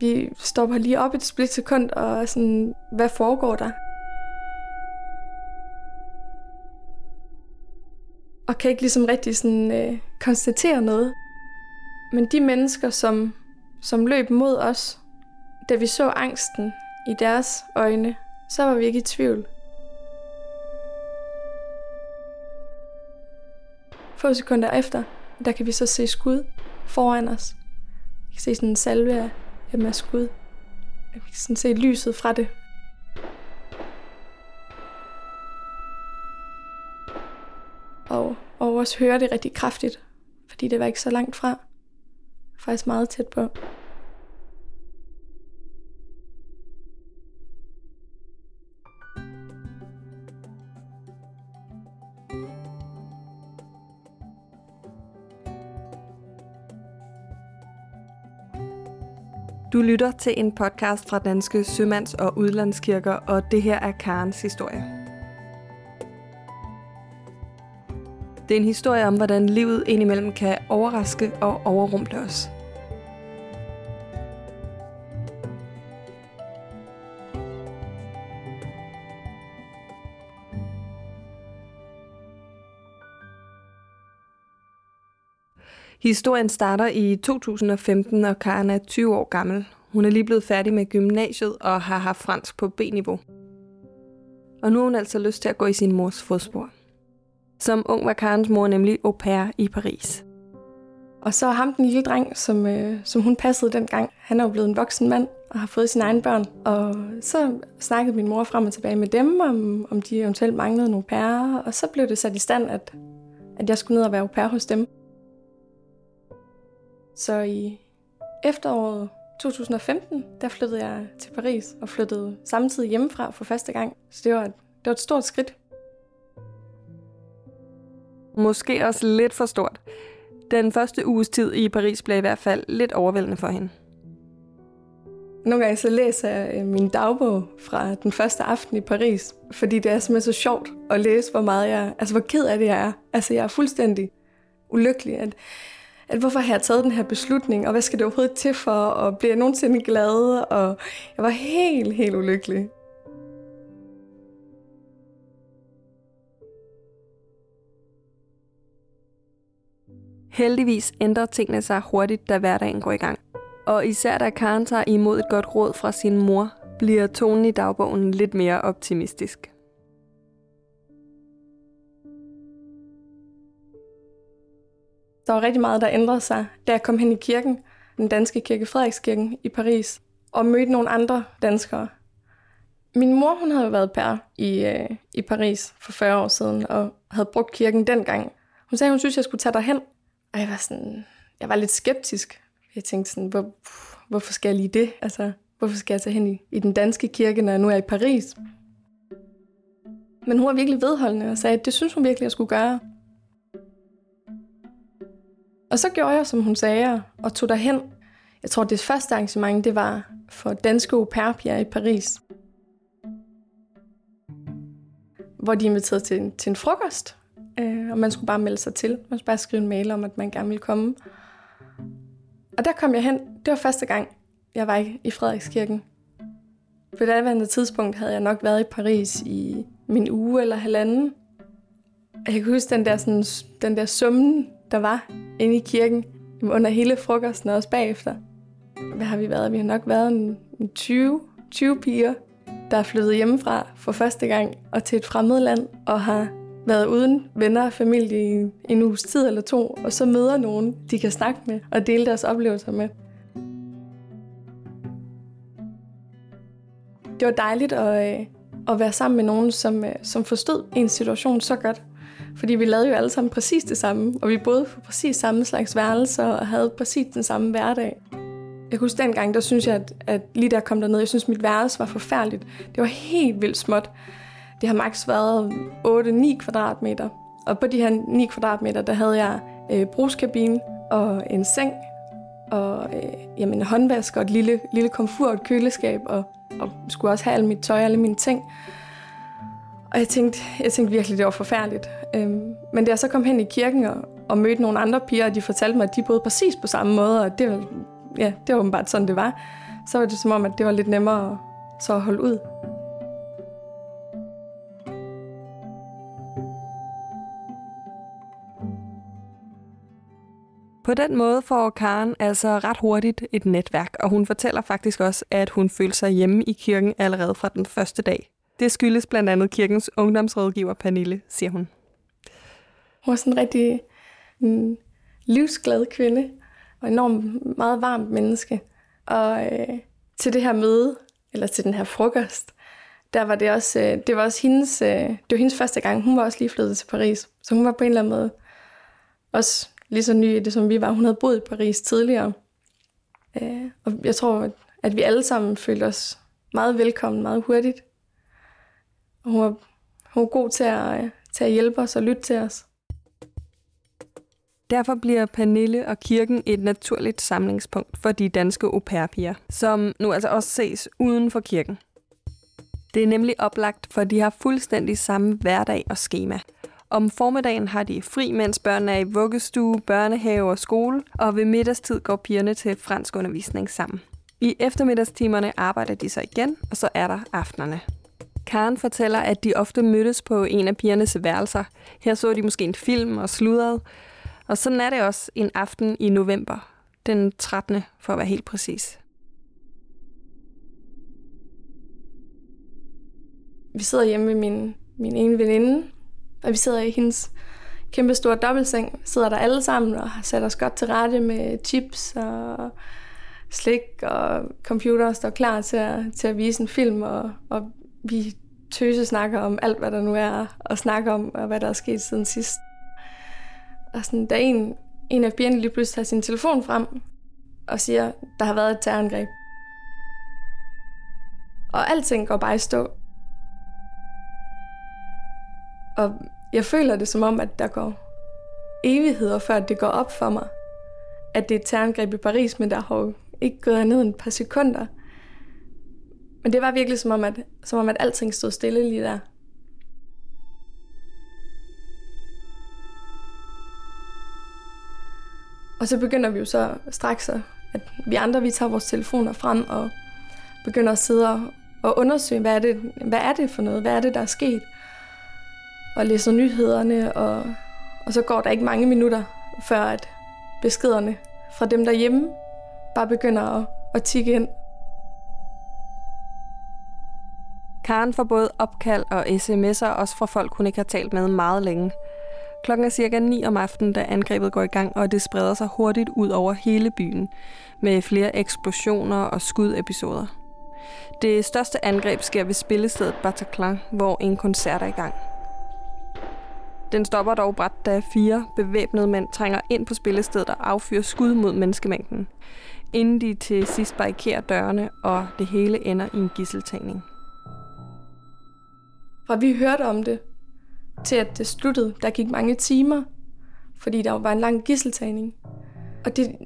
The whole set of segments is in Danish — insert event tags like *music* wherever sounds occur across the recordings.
Vi stopper lige op et splitsekund og er sådan, hvad foregår der? Og kan ikke ligesom rigtig sådan, øh, konstatere noget. Men de mennesker, som, som løb mod os, da vi så angsten i deres øjne, så var vi ikke i tvivl. Få sekunder efter, der kan vi så se skud foran os. Vi kan se sådan en salve af, af skud. Jeg kan sådan se lyset fra det. Og, og også høre det rigtig kraftigt, fordi det var ikke så langt fra. Faktisk meget tæt på. Du lytter til en podcast fra Danske Sømands- og Udlandskirker, og det her er Karens historie. Det er en historie om, hvordan livet indimellem kan overraske og overrumple os. Historien starter i 2015, og Karen er 20 år gammel. Hun er lige blevet færdig med gymnasiet og har haft fransk på B-niveau. Og nu har hun altså lyst til at gå i sin mors fodspor. Som ung var Karens mor nemlig au pair i Paris. Og så ham, den lille dreng, som, øh, som hun passede dengang, han er jo blevet en voksen mand og har fået sine egne børn. Og så snakkede min mor frem og tilbage med dem, om, om de eventuelt manglede nogle pærer. Og så blev det sat i stand, at, at jeg skulle ned og være au pair hos dem. Så i efteråret 2015, der flyttede jeg til Paris og flyttede samtidig hjemmefra for første gang. Så det var, det var et stort skridt. Måske også lidt for stort. Den første uges tid i Paris blev i hvert fald lidt overvældende for hende. Nogle gange så læser jeg øh, min dagbog fra den første aften i Paris, fordi det er simpelthen så sjovt at læse, hvor meget jeg, altså hvor ked af det jeg er. Altså jeg er fuldstændig ulykkelig, at at hvorfor har jeg taget den her beslutning, og hvad skal det overhovedet til for, og bliver jeg nogensinde glad, og jeg var helt, helt ulykkelig. Heldigvis ændrer tingene sig hurtigt, da hverdagen går i gang. Og især da Karen tager imod et godt råd fra sin mor, bliver tonen i dagbogen lidt mere optimistisk. Der var rigtig meget, der ændrede sig, da jeg kom hen i kirken, den danske kirke Frederikskirken i Paris, og mødte nogle andre danskere. Min mor hun havde jo været pær i, øh, i Paris for 40 år siden, og havde brugt kirken dengang. Hun sagde, hun synes, jeg skulle tage derhen. Og jeg var, sådan, jeg var lidt skeptisk. Jeg tænkte sådan, hvor, hvorfor skal jeg lige det? Altså, hvorfor skal jeg tage hen i, i den danske kirke, når jeg nu er i Paris? Men hun var virkelig vedholdende og sagde, at det synes hun virkelig, jeg skulle gøre. Og så gjorde jeg, som hun sagde, og tog derhen. Jeg tror, det første arrangement, det var for danske au pair i Paris. Hvor de inviterede til en, til en frokost, øh, og man skulle bare melde sig til. Man skulle bare skrive en mail om, at man gerne ville komme. Og der kom jeg hen. Det var første gang, jeg var i Frederikskirken. På det andet tidspunkt havde jeg nok været i Paris i min uge eller halvanden. Jeg kan huske den der, sådan, den der summen, der var inde i kirken under hele frokosten og også bagefter. Hvad har vi været? Vi har nok været en, en 20, 20 piger, der er flyttet hjemmefra for første gang og til et fremmed land og har været uden venner og familie i en uges tid eller to, og så møder nogen, de kan snakke med og dele deres oplevelser med. Det var dejligt at, øh, at være sammen med nogen, som, øh, som forstod en situation så godt, fordi vi lavede jo alle sammen præcis det samme, og vi boede på præcis samme slags værelser og havde præcis den samme hverdag. Jeg husker dengang, der synes jeg, at, at lige der kom derned, jeg synes, mit værelse var forfærdeligt. Det var helt vildt småt. Det har maks været 8-9 kvadratmeter. Og på de her 9 kvadratmeter, der havde jeg øh, brugskabine og en seng og øh, jamen, en håndvask og et lille, lille komfur og et køleskab og, og skulle også have alle mit tøj og alle mine ting. Og jeg tænkte, jeg tænkte virkelig, det var forfærdeligt. Øhm, men da jeg så kom hen i kirken og, og mødte nogle andre piger, og de fortalte mig, at de boede præcis på samme måde, og det var, ja, det var åbenbart sådan, det var, så var det som om, at det var lidt nemmere så at holde ud. På den måde får Karen altså ret hurtigt et netværk, og hun fortæller faktisk også, at hun følte sig hjemme i kirken allerede fra den første dag. Det skyldes blandt andet kirkens ungdomsrådgiver Pernille, siger hun. Hun var sådan en rigtig en livsglad kvinde, og enormt meget varmt menneske. Og øh, til det her møde, eller til den her frokost, der var det også, øh, det var også hendes, øh, det var hendes første gang. Hun var også lige flyttet til Paris, så hun var på en eller anden måde også lige så ny i det, som vi var. Hun havde boet i Paris tidligere. Øh, og jeg tror, at vi alle sammen følte os meget velkommen, meget hurtigt. Og hun var, hun var god til at, øh, til at hjælpe os og lytte til os. Derfor bliver Pernille og kirken et naturligt samlingspunkt for de danske au pair som nu altså også ses uden for kirken. Det er nemlig oplagt, for de har fuldstændig samme hverdag og schema. Om formiddagen har de fri, mens børnene er i vuggestue, børnehave og skole, og ved middagstid går pigerne til fransk undervisning sammen. I eftermiddagstimerne arbejder de så igen, og så er der aftenerne. Karen fortæller, at de ofte mødtes på en af pigernes værelser. Her så de måske en film og sludrede. Og sådan er det også en aften i november. Den 13. for at være helt præcis. Vi sidder hjemme med min, min ene veninde, og vi sidder i hendes kæmpe store dobbeltseng, sidder der alle sammen og har sat os godt til rette med chips og slik, og computer står klar til at, til at vise en film, og, og vi tøse snakker om alt, hvad der nu er at snakke om, og hvad der er sket siden sidst. Og sådan, da en, en af pigerne lige pludselig tager sin telefon frem og siger, der har været et terrorangreb. Og alting går bare i stå. Og jeg føler det som om, at der går evigheder, før det går op for mig, at det er et terrorangreb i Paris, men der har jo ikke gået ned en par sekunder. Men det var virkelig som om, at, som om, at alting stod stille lige der. Og så begynder vi jo så straks, at vi andre vi tager vores telefoner frem og begynder at sidde og undersøge, hvad er, det, hvad er det for noget? Hvad er det, der er sket? Og læser nyhederne, og, og så går der ikke mange minutter, før at beskederne fra dem derhjemme bare begynder at, at tikke ind. Karen får både opkald og sms'er, også fra folk, hun ikke har talt med meget længe. Klokken er cirka 9 om aftenen, da angrebet går i gang, og det spreder sig hurtigt ud over hele byen, med flere eksplosioner og skudepisoder. Det største angreb sker ved spillestedet Bataclan, hvor en koncert er i gang. Den stopper dog bræt, da fire bevæbnede mænd trænger ind på spillestedet og affyrer skud mod menneskemængden, inden de til sidst barrikerer dørene, og det hele ender i en gisseltagning. Fra vi hørte om det, til at det sluttede, der gik mange timer, fordi der var en lang gisseltagning. Og det,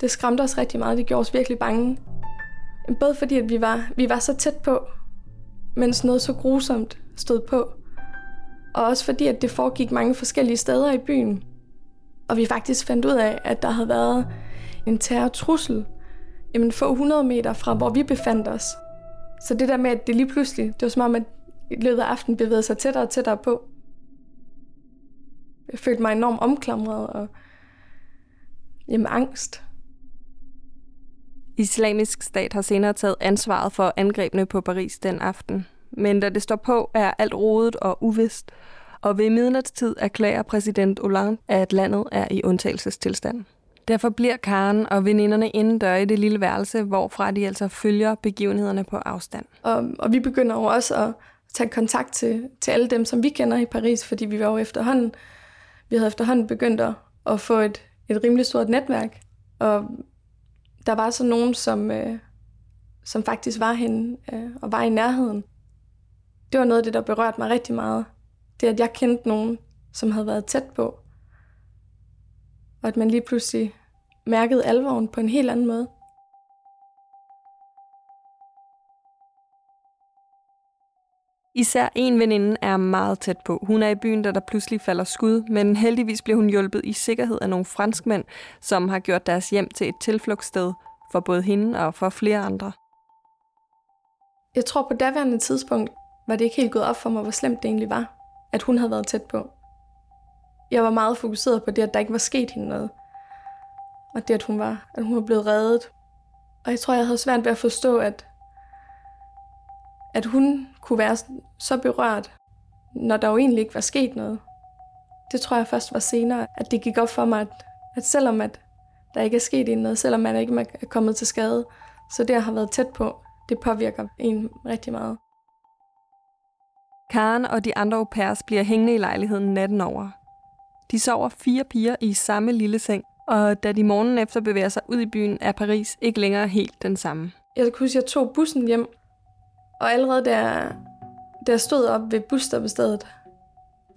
det skræmte os rigtig meget, det gjorde os virkelig bange. Både fordi, at vi var, vi var så tæt på, mens noget så grusomt stod på. Og også fordi, at det foregik mange forskellige steder i byen. Og vi faktisk fandt ud af, at der havde været en terrortrussel jamen få 100 meter fra, hvor vi befandt os. Så det der med, at det lige pludselig, det var som om, at i løbet af aftenen bevægede sig tættere og tættere på. Jeg følte mig enormt omklamret og jamen, angst. Islamisk stat har senere taget ansvaret for angrebene på Paris den aften. Men da det står på, er alt rodet og uvist. Og ved midnatstid erklærer præsident Hollande, at landet er i undtagelsestilstand. Derfor bliver Karen og veninderne indendør i det lille værelse, hvorfra de altså følger begivenhederne på afstand. Og, og vi begynder jo også at tage kontakt til, til alle dem, som vi kender i Paris, fordi vi var jo efterhånden, vi havde efterhånden begyndt at, at få et, et rimelig stort netværk. Og der var så nogen, som, øh, som faktisk var henne øh, og var i nærheden. Det var noget af det, der berørte mig rigtig meget. Det, at jeg kendte nogen, som havde været tæt på. Og at man lige pludselig mærkede alvoren på en helt anden måde. Især en veninde er meget tæt på. Hun er i byen, da der pludselig falder skud, men heldigvis bliver hun hjulpet i sikkerhed af nogle franskmænd, som har gjort deres hjem til et tilflugtssted for både hende og for flere andre. Jeg tror på daværende tidspunkt, var det ikke helt gået op for mig, hvor slemt det egentlig var, at hun havde været tæt på. Jeg var meget fokuseret på det, at der ikke var sket hende noget. Og det, at hun var, at hun var blevet reddet. Og jeg tror, jeg havde svært ved at forstå, at, at hun kunne være så berørt, når der jo egentlig ikke var sket noget. Det tror jeg først var senere, at det gik op for mig, at, at selvom at der ikke er sket noget, selvom man ikke er kommet til skade, så det, jeg har været tæt på, det påvirker en rigtig meget. Karen og de andre au pairs bliver hængende i lejligheden natten over. De sover fire piger i samme lille seng, og da de morgenen efter bevæger sig ud i byen, er Paris ikke længere helt den samme. Jeg kan huske, at jeg tog bussen hjem, og allerede der, da jeg stod op ved busstoppestedet,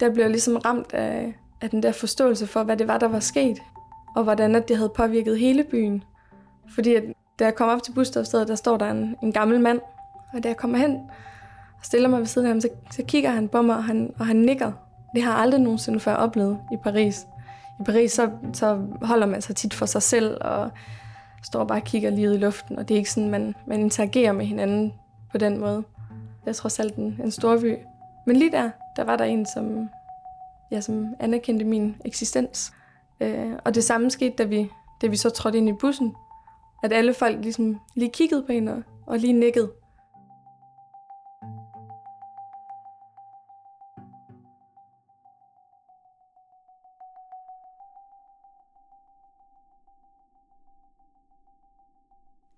der blev jeg ligesom ramt af, af den der forståelse for, hvad det var, der var sket, og hvordan at det havde påvirket hele byen. Fordi at, da jeg kom op til busstoppestedet, der står der en, en gammel mand, og da jeg kommer hen og stiller mig ved siden af ham, så, så kigger han på mig, og han, og han nikker. Det har jeg aldrig nogensinde før oplevet i Paris. I Paris, så, så holder man sig tit for sig selv, og står bare og kigger lige i luften, og det er ikke sådan, man, man interagerer med hinanden på den måde. Jeg er trods alt en, en stor by. Men lige der, der var der en, som, ja, som anerkendte min eksistens. Øh, og det samme skete, da vi, da vi så trådte ind i bussen. At alle folk ligesom lige kiggede på hende og, og lige nikkede.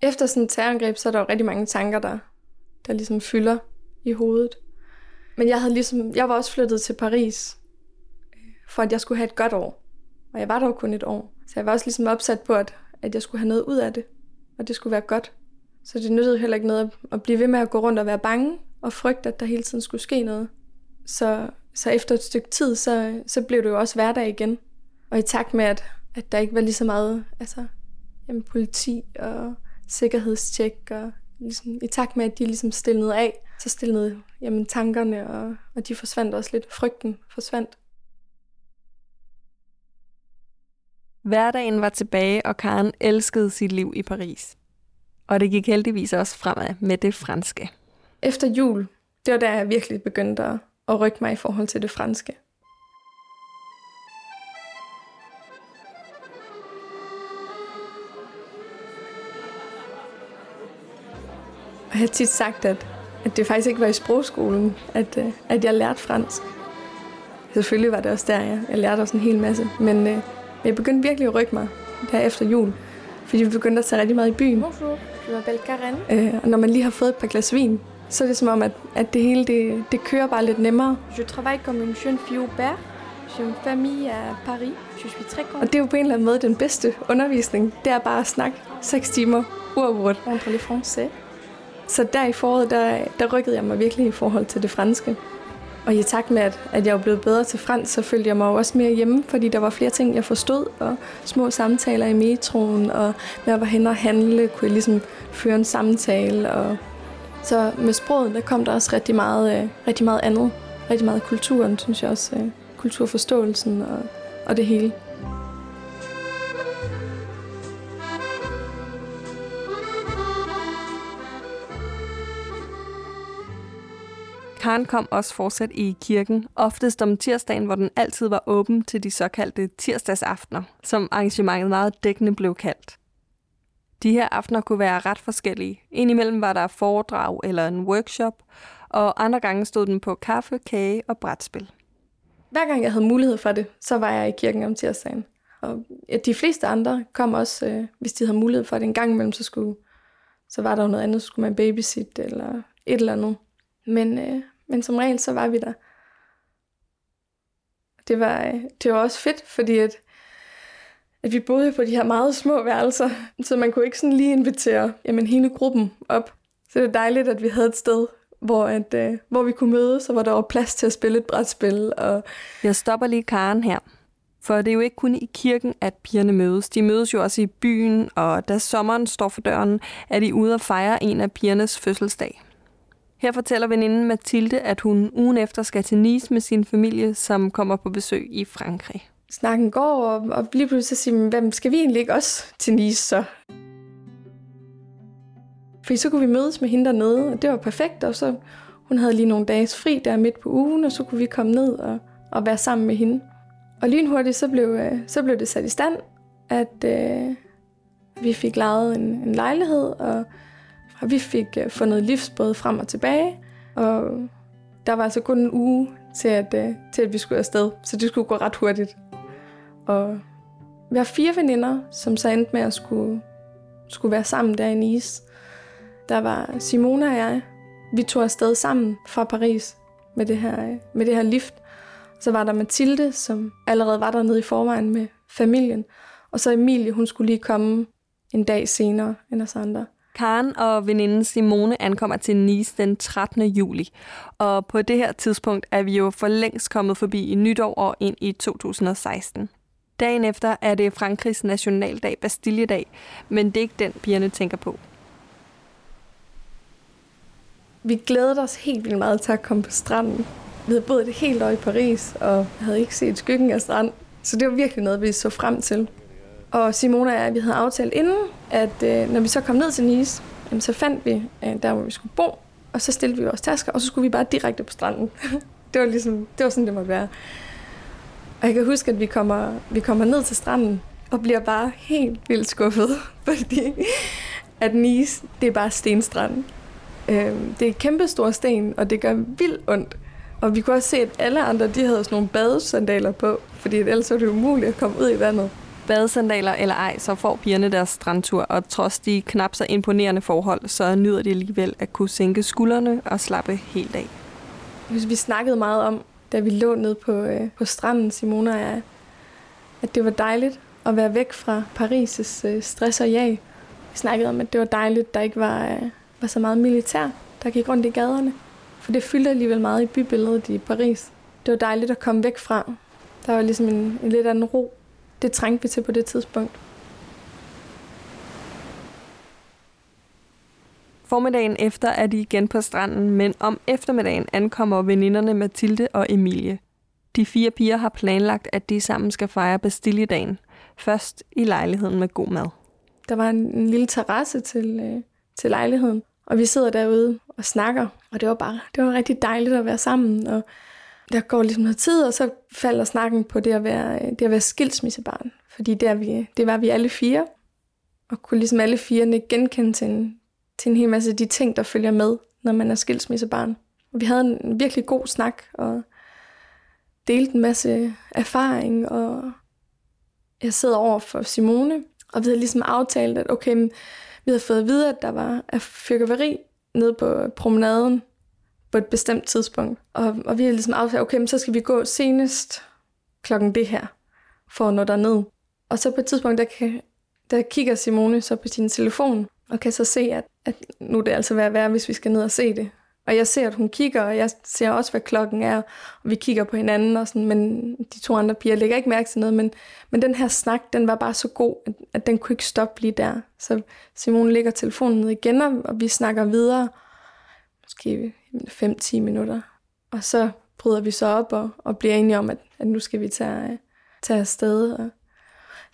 Efter sådan et terrorangreb, så er der jo rigtig mange tanker, der, der ligesom fylder i hovedet. Men jeg, havde ligesom, jeg var også flyttet til Paris, øh, for at jeg skulle have et godt år. Og jeg var der kun et år. Så jeg var også ligesom opsat på, at, at jeg skulle have noget ud af det. Og det skulle være godt. Så det nyttede heller ikke noget at blive ved med at gå rundt og være bange og frygte, at der hele tiden skulle ske noget. Så, så efter et stykke tid, så, så blev det jo også hverdag igen. Og i takt med, at, at der ikke var lige så meget altså, jamen, politi og sikkerhedstjek, og ligesom, i takt med, at de ligesom stillede af, så stillede jamen, tankerne, og, og de forsvandt også lidt. Frygten forsvandt. Hverdagen var tilbage, og Karen elskede sit liv i Paris. Og det gik heldigvis også fremad med det franske. Efter jul, det var da jeg virkelig begyndte at, at rykke mig i forhold til det franske. Jeg har tit sagt, at, at det faktisk ikke var i sprogskolen, at, øh, at jeg lærte fransk. Selvfølgelig var det også der, jeg, jeg lærte også en hel masse. Men øh, jeg begyndte virkelig at rykke mig der efter jul. Fordi vi begyndte at tage rigtig meget i byen. Bonjour, je m'appelle Karen. Øh, og når man lige har fået et par glas vin, så er det som om, at, at det hele det, det kører bare lidt nemmere. Je travaille comme une jeune fille au père. J'ai une famille à Paris. Je suis très contente. Og det er jo på en eller anden måde den bedste undervisning. Det er bare at snakke 6 timer uafbrudt. Entre les français. Så der i foråret, der, der rykkede jeg mig virkelig i forhold til det franske. Og i takt med, at, at jeg var blevet bedre til fransk, så følte jeg mig også mere hjemme, fordi der var flere ting, jeg forstod, og små samtaler i metroen, og når jeg var hen og handle, kunne jeg ligesom føre en samtale. Og så med sproget, der kom der også rigtig meget, øh, rigtig meget andet. Rigtig meget kulturen, synes jeg også. Øh, kulturforståelsen og, og det hele. Karen kom også fortsat i kirken, oftest om tirsdagen, hvor den altid var åben til de såkaldte tirsdagsaftener, som arrangementet meget dækkende blev kaldt. De her aftener kunne være ret forskellige. Indimellem var der foredrag eller en workshop, og andre gange stod den på kaffe, kage og brætspil. Hver gang jeg havde mulighed for det, så var jeg i kirken om tirsdagen. Og de fleste andre kom også, øh, hvis de havde mulighed for det en gang imellem, så, skulle, så var der jo noget andet, så skulle man babysit eller et eller andet. Men, øh, men som regel, så var vi der. Det var, øh, det var også fedt, fordi at, at vi boede på de her meget små værelser, så man kunne ikke sådan lige invitere jamen, hele gruppen op. Så det var dejligt, at vi havde et sted, hvor, at, øh, hvor vi kunne mødes, så var der var plads til at spille et brætspil. Og... Jeg stopper lige Karen her. For det er jo ikke kun i kirken, at pigerne mødes. De mødes jo også i byen, og da sommeren står for døren, er de ude og fejre en af pigernes fødselsdag. Her fortæller veninden Mathilde, at hun ugen efter skal til Nice med sin familie, som kommer på besøg i Frankrig. Snakken går, og, og lige pludselig siger man, hvem skal vi egentlig ikke også til Nice så? Fordi så kunne vi mødes med hende dernede, og det var perfekt, og så hun havde lige nogle dages fri der midt på ugen, og så kunne vi komme ned og, og være sammen med hende. Og lynhurtigt så blev, øh, så blev det sat i stand, at øh, vi fik lejet en, en lejlighed, og, og vi fik øh, fundet livsbåd frem og tilbage. Og der var altså kun en uge til at, øh, til at vi skulle afsted, så det skulle gå ret hurtigt. Og vi har fire veninder, som så endte med at skulle, skulle være sammen der i Nice. Der var Simona og jeg. Vi tog afsted sammen fra Paris med det her, øh, med det her lift. Så var der Mathilde, som allerede var dernede i forvejen med familien. Og så Emilie, hun skulle lige komme en dag senere end os andre. Karen og veninden Simone ankommer til Nice den 13. juli. Og på det her tidspunkt er vi jo for længst kommet forbi i nytår og ind i 2016. Dagen efter er det Frankrigs nationaldag, Bastilledag, men det er ikke den, pigerne tænker på. Vi glædede os helt vildt meget til at komme på stranden. Vi havde boet et helt år i Paris, og havde ikke set skyggen af strand. Så det var virkelig noget, vi så frem til. Og Simona og jeg, vi havde aftalt inden, at øh, når vi så kom ned til Nice, jamen, så fandt vi øh, der, hvor vi skulle bo, og så stillede vi vores tasker, og så skulle vi bare direkte på stranden. *laughs* det var ligesom, det var sådan, det måtte være. Og jeg kan huske, at vi kommer, vi kommer ned til stranden, og bliver bare helt vildt skuffet, *laughs* fordi at Nice, det er bare stenstrand. Øh, det er kæmpe store sten, og det gør vildt ondt. Og vi kunne også se, at alle andre, de havde sådan nogle badesandaler på, fordi ellers var det umuligt at komme ud i vandet badesandaler eller ej, så får pigerne deres strandtur, og trods de knap så imponerende forhold, så nyder de alligevel at kunne sænke skuldrene og slappe helt af. Hvis Vi snakkede meget om, da vi lå ned på, øh, på stranden, Simona og jeg, at det var dejligt at være væk fra Paris' øh, stress og jag. Vi snakkede om, at det var dejligt, der ikke var, øh, var så meget militær, der gik rundt i gaderne. For det fyldte alligevel meget i bybilledet i Paris. Det var dejligt at komme væk fra. Der var ligesom en, en lidt anden ro det trængte vi til på det tidspunkt. Formiddagen efter er de igen på stranden, men om eftermiddagen ankommer veninderne Mathilde og Emilie. De fire piger har planlagt, at de sammen skal fejre Bastilledagen. Først i lejligheden med god mad. Der var en, en lille terrasse til, øh, til lejligheden, og vi sidder derude og snakker, og det var bare det var rigtig dejligt at være sammen, og der går ligesom noget tid, og så falder snakken på det at være, øh, det at være skilsmissebarn. Fordi der vi, det var vi alle fire, og kunne ligesom alle fire genkende til en, til en hel masse af de ting, der følger med, når man er skilsmissebarn. Og vi havde en virkelig god snak, og delte en masse erfaring, og jeg sidder over for Simone, og vi havde ligesom aftalt, at okay, vi havde fået at vide, at der var fyrkeveri nede på promenaden på et bestemt tidspunkt. Og, og vi har ligesom aftalt, okay, men så skal vi gå senest klokken det her, for at nå derned. Og så på et tidspunkt, der, kan, der kigger Simone så på sin telefon, og kan så se, at, at nu er det altså værd at være, hvis vi skal ned og se det. Og jeg ser, at hun kigger, og jeg ser også, hvad klokken er, og vi kigger på hinanden, og sådan, men de to andre piger lægger ikke mærke til noget, men, men den her snak, den var bare så god, at, at den kunne ikke stoppe lige der. Så Simone lægger telefonen ned igen, og vi snakker videre, måske 5-10 minutter. Og så bryder vi så op og, og bliver enige om, at, at nu skal vi tage, øh, tage afsted. Og jeg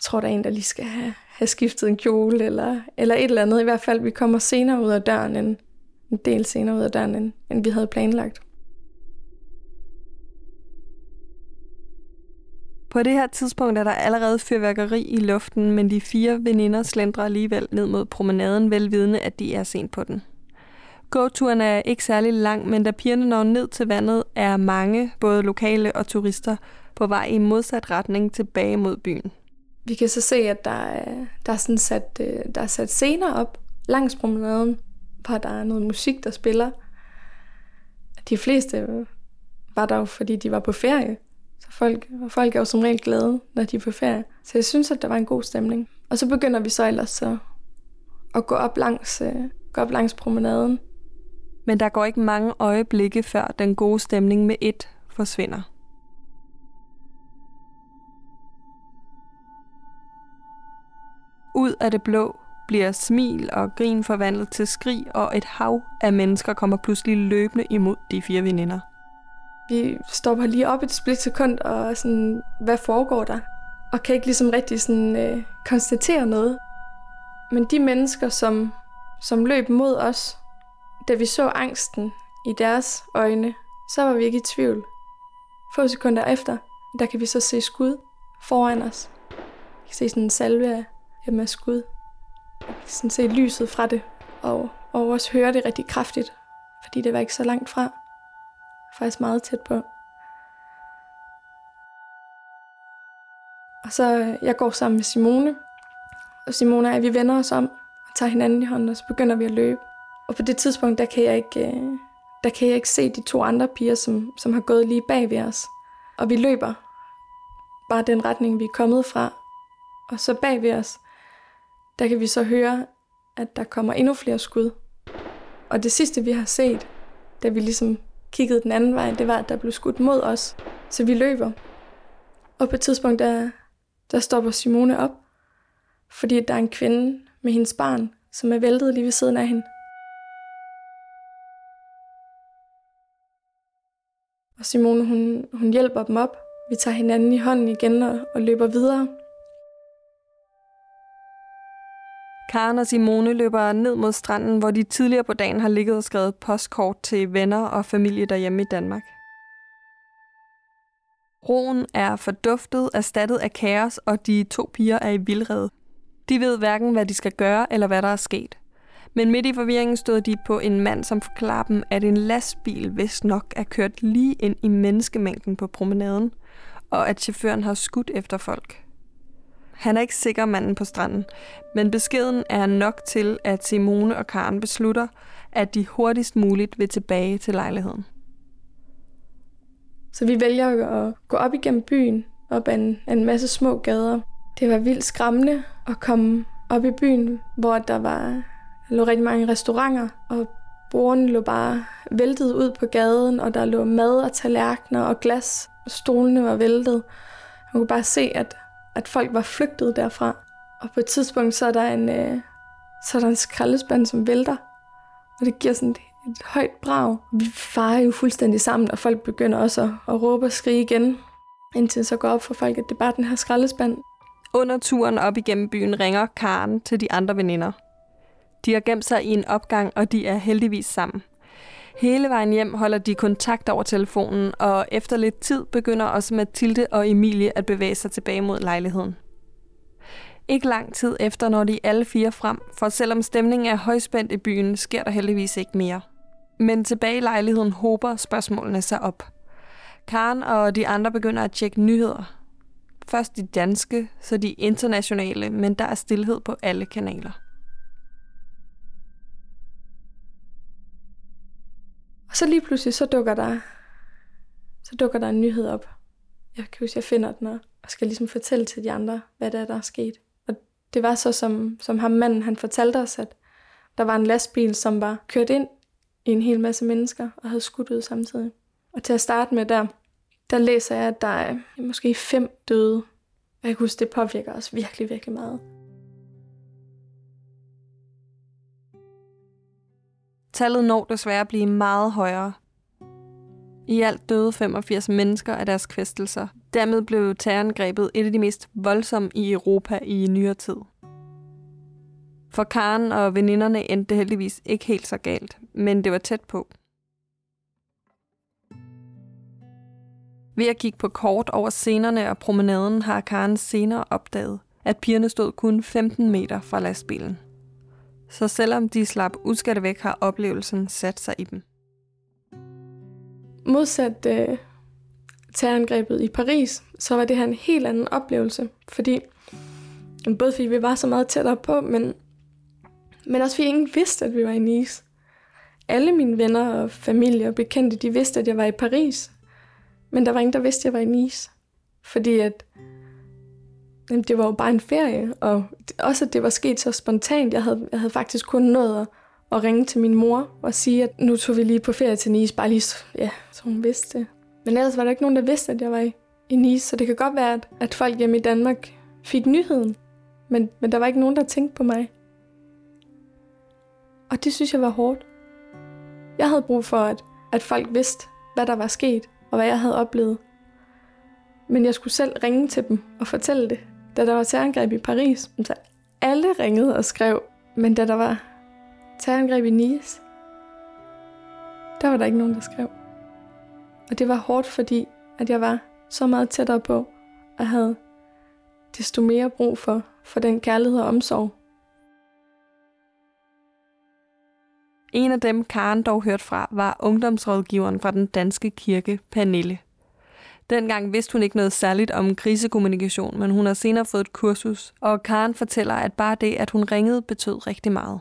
tror, der er en, der lige skal have, have skiftet en kjole eller, eller et eller andet. I hvert fald, vi kommer senere ud af døren, end, en del senere ud af døren, end, end vi havde planlagt. På det her tidspunkt er der allerede fyrværkeri i luften, men de fire veninder slendrer alligevel ned mod promenaden, velvidende, at de er sent på den. Gåturen er ikke særlig lang, men da pigerne når ned til vandet, er mange, både lokale og turister, på vej i modsat retning tilbage mod byen. Vi kan så se, at der er, der er, sådan sat, øh, der er sat scener op langs promenaden, hvor der er noget musik, der spiller. De fleste var der jo, fordi de var på ferie. Så folk, folk er jo som regel glade, når de er på ferie. Så jeg synes, at der var en god stemning. Og så begynder vi så ellers så at gå op langs, øh, gå op langs promenaden. Men der går ikke mange øjeblikke, før den gode stemning med et forsvinder. Ud af det blå bliver smil og grin forvandlet til skrig, og et hav af mennesker kommer pludselig løbende imod de fire veninder. Vi stopper lige op et splitsekund og sådan, hvad foregår der? Og kan ikke ligesom rigtig sådan, øh, konstatere noget. Men de mennesker, som som løb mod os, da vi så angsten i deres øjne, så var vi ikke i tvivl. Få sekunder efter, der kan vi så se skud foran os. Vi kan se sådan en salve af, med skud. Vi kan sådan se lyset fra det, og, og også høre det rigtig kraftigt, fordi det var ikke så langt fra. Faktisk meget tæt på. Og så jeg går sammen med Simone, og Simone og jeg, vi vender os om og tager hinanden i hånden, og så begynder vi at løbe. Og på det tidspunkt, der kan jeg ikke, øh, der kan jeg ikke se de to andre piger, som, som har gået lige bag ved os. Og vi løber bare den retning, vi er kommet fra. Og så bag ved os, der kan vi så høre, at der kommer endnu flere skud. Og det sidste, vi har set, da vi ligesom kiggede den anden vej, det var, at der blev skudt mod os. Så vi løber. Og på et tidspunkt, der, der stopper Simone op, fordi der er en kvinde med hendes barn, som er væltet lige ved siden af hende. Og Simone, hun, hun hjælper dem op. Vi tager hinanden i hånden igen og, og løber videre. Karen og Simone løber ned mod stranden, hvor de tidligere på dagen har ligget og skrevet postkort til venner og familie derhjemme i Danmark. Roen er forduftet, erstattet af kaos, og de to piger er i vildrede. De ved hverken, hvad de skal gøre eller hvad der er sket. Men midt i forvirringen stod de på en mand, som forklarer dem, at en lastbil vist nok er kørt lige ind i menneskemængden på promenaden, og at chaufføren har skudt efter folk. Han er ikke sikker manden på stranden, men beskeden er nok til, at Simone og Karen beslutter, at de hurtigst muligt vil tilbage til lejligheden. Så vi vælger at gå op igennem byen, op ad en, en masse små gader. Det var vildt skræmmende at komme op i byen, hvor der var der lå rigtig mange restauranter, og bordene lå bare væltet ud på gaden, og der lå mad og tallerkener og glas. Stolene var væltet. Man kunne bare se, at, at folk var flygtet derfra. Og på et tidspunkt, så er der en, øh, så er der en skraldespand, som vælter. Og det giver sådan et, et højt brag. Vi farer jo fuldstændig sammen, og folk begynder også at, at råbe og skrige igen. Indtil så går op for folk, at det er bare den her skraldespand. Under turen op igennem byen ringer Karen til de andre veninder. De har gemt sig i en opgang, og de er heldigvis sammen. Hele vejen hjem holder de kontakt over telefonen, og efter lidt tid begynder også Mathilde og Emilie at bevæge sig tilbage mod lejligheden. Ikke lang tid efter når de alle fire frem, for selvom stemningen er højspændt i byen, sker der heldigvis ikke mere. Men tilbage i lejligheden håber spørgsmålene sig op. Karen og de andre begynder at tjekke nyheder. Først de danske, så de internationale, men der er stillhed på alle kanaler. Og så lige pludselig, så dukker der, så dukker der en nyhed op. Jeg kan huske, jeg finder den og skal ligesom fortælle til de andre, hvad det er, der er sket. Og det var så, som, som ham manden, han fortalte os, at der var en lastbil, som var kørt ind i en hel masse mennesker og havde skudt ud samtidig. Og til at starte med der, der læser jeg, at der er måske fem døde. Og jeg kan huske, det påvirker os virkelig, virkelig meget. Tallet når desværre at blive meget højere. I alt døde 85 mennesker af deres kvæstelser. Dermed blev terrorangrebet et af de mest voldsomme i Europa i nyere tid. For Karen og veninderne endte det heldigvis ikke helt så galt, men det var tæt på. Ved at kigge på kort over scenerne og promenaden har Karen senere opdaget, at pigerne stod kun 15 meter fra lastbilen. Så selvom de slap uskatte væk, har oplevelsen sat sig i dem. Modsat øh, terrorangrebet i Paris, så var det her en helt anden oplevelse, fordi både fordi vi var så meget tættere på, men, men også fordi ingen vidste, at vi var i Nice. Alle mine venner og familie og bekendte, de vidste, at jeg var i Paris, men der var ingen, der vidste, at jeg var i Nice. Fordi at Jamen, det var jo bare en ferie, og også at det var sket så spontant. Jeg havde, jeg havde faktisk kun nået at, at ringe til min mor og sige, at nu tog vi lige på ferie til Nice, bare lige så, ja, så hun vidste det. Men ellers var der ikke nogen, der vidste, at jeg var i, i Nice, så det kan godt være, at, at folk hjemme i Danmark fik nyheden, men, men der var ikke nogen, der tænkte på mig. Og det synes jeg var hårdt. Jeg havde brug for, at, at folk vidste, hvad der var sket, og hvad jeg havde oplevet. Men jeg skulle selv ringe til dem og fortælle det da der var terrorangreb i Paris, så alle ringede og skrev, men da der var terrorangreb i Nice, der var der ikke nogen, der skrev. Og det var hårdt, fordi at jeg var så meget tættere på, og havde desto mere brug for, for den kærlighed og omsorg. En af dem, Karen dog hørte fra, var ungdomsrådgiveren fra den danske kirke, Pernille. Dengang vidste hun ikke noget særligt om krisekommunikation, men hun har senere fået et kursus, og Karen fortæller, at bare det, at hun ringede, betød rigtig meget.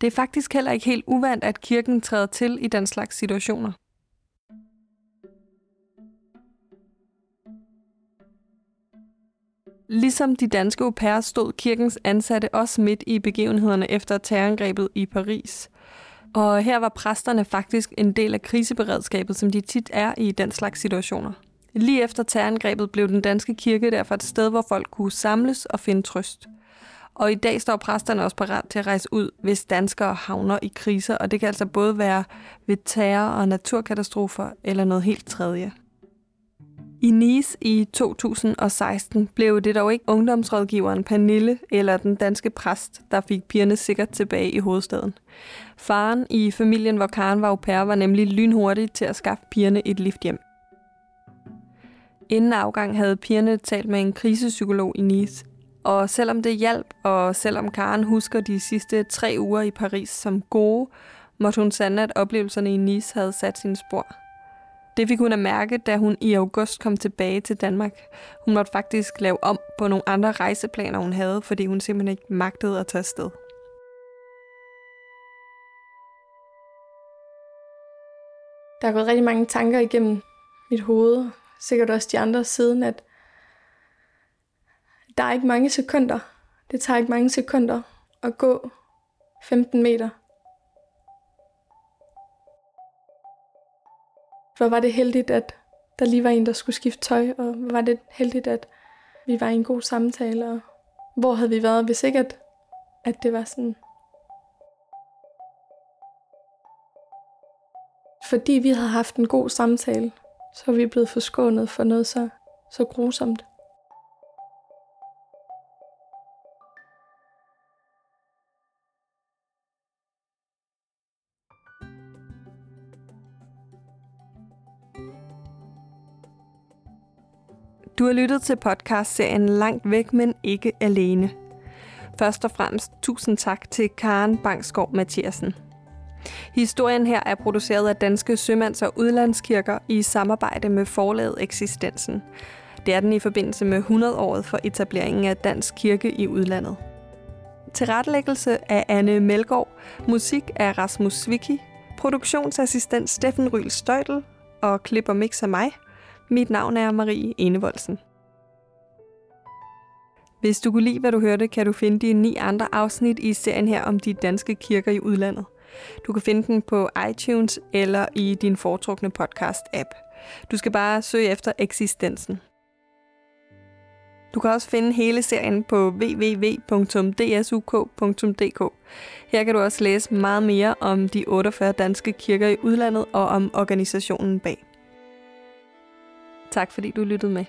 Det er faktisk heller ikke helt uvandt, at kirken træder til i den slags situationer. Ligesom de danske au pairs stod kirkens ansatte også midt i begivenhederne efter terrorangrebet i Paris. Og her var præsterne faktisk en del af kriseberedskabet, som de tit er i den slags situationer. Lige efter terrorangrebet blev den danske kirke derfor et sted, hvor folk kunne samles og finde trøst. Og i dag står præsterne også parat til at rejse ud, hvis danskere havner i kriser, og det kan altså både være ved terror og naturkatastrofer eller noget helt tredje. I Nice i 2016 blev det dog ikke ungdomsrådgiveren Pernille eller den danske præst, der fik pigerne sikkert tilbage i hovedstaden. Faren i familien, hvor Karen var au pair, var nemlig lynhurtig til at skaffe pigerne et lift hjem. Inden afgang havde pigerne talt med en krisepsykolog i Nice. Og selvom det hjalp, og selvom Karen husker de sidste tre uger i Paris som gode, måtte hun sande, at oplevelserne i Nice havde sat sine spor. Det fik hun at mærke, da hun i august kom tilbage til Danmark. Hun måtte faktisk lave om på nogle andre rejseplaner, hun havde, fordi hun simpelthen ikke magtede at tage afsted. Der er gået rigtig mange tanker igennem mit hoved, sikkert også de andre siden, at der er ikke mange sekunder. Det tager ikke mange sekunder at gå 15 meter. Hvor var det heldigt, at der lige var en, der skulle skifte tøj, og hvor var det heldigt, at vi var i en god samtale, og hvor havde vi været, hvis ikke at, at det var sådan. Fordi vi havde haft en god samtale, så er vi blevet forskånet for noget så, så grusomt. Du har lyttet til podcastserien Langt væk, men ikke alene. Først og fremmest tusind tak til Karen Bangsgaard Mathiasen. Historien her er produceret af Danske Sømands- og Udlandskirker i samarbejde med forlaget Eksistensen. Det er den i forbindelse med 100-året for etableringen af Dansk Kirke i udlandet. Tilrettelæggelse af Anne Melgaard, musik af Rasmus Svicki, produktionsassistent Steffen Ryl Støjtel og klip og mix af mig. Mit navn er Marie Enevoldsen. Hvis du kunne lide, hvad du hørte, kan du finde de ni andre afsnit i serien her om de danske kirker i udlandet. Du kan finde den på iTunes eller i din foretrukne podcast-app. Du skal bare søge efter eksistensen. Du kan også finde hele serien på www.dsuk.dk. Her kan du også læse meget mere om de 48 danske kirker i udlandet og om organisationen bag. Tak fordi du lyttede med.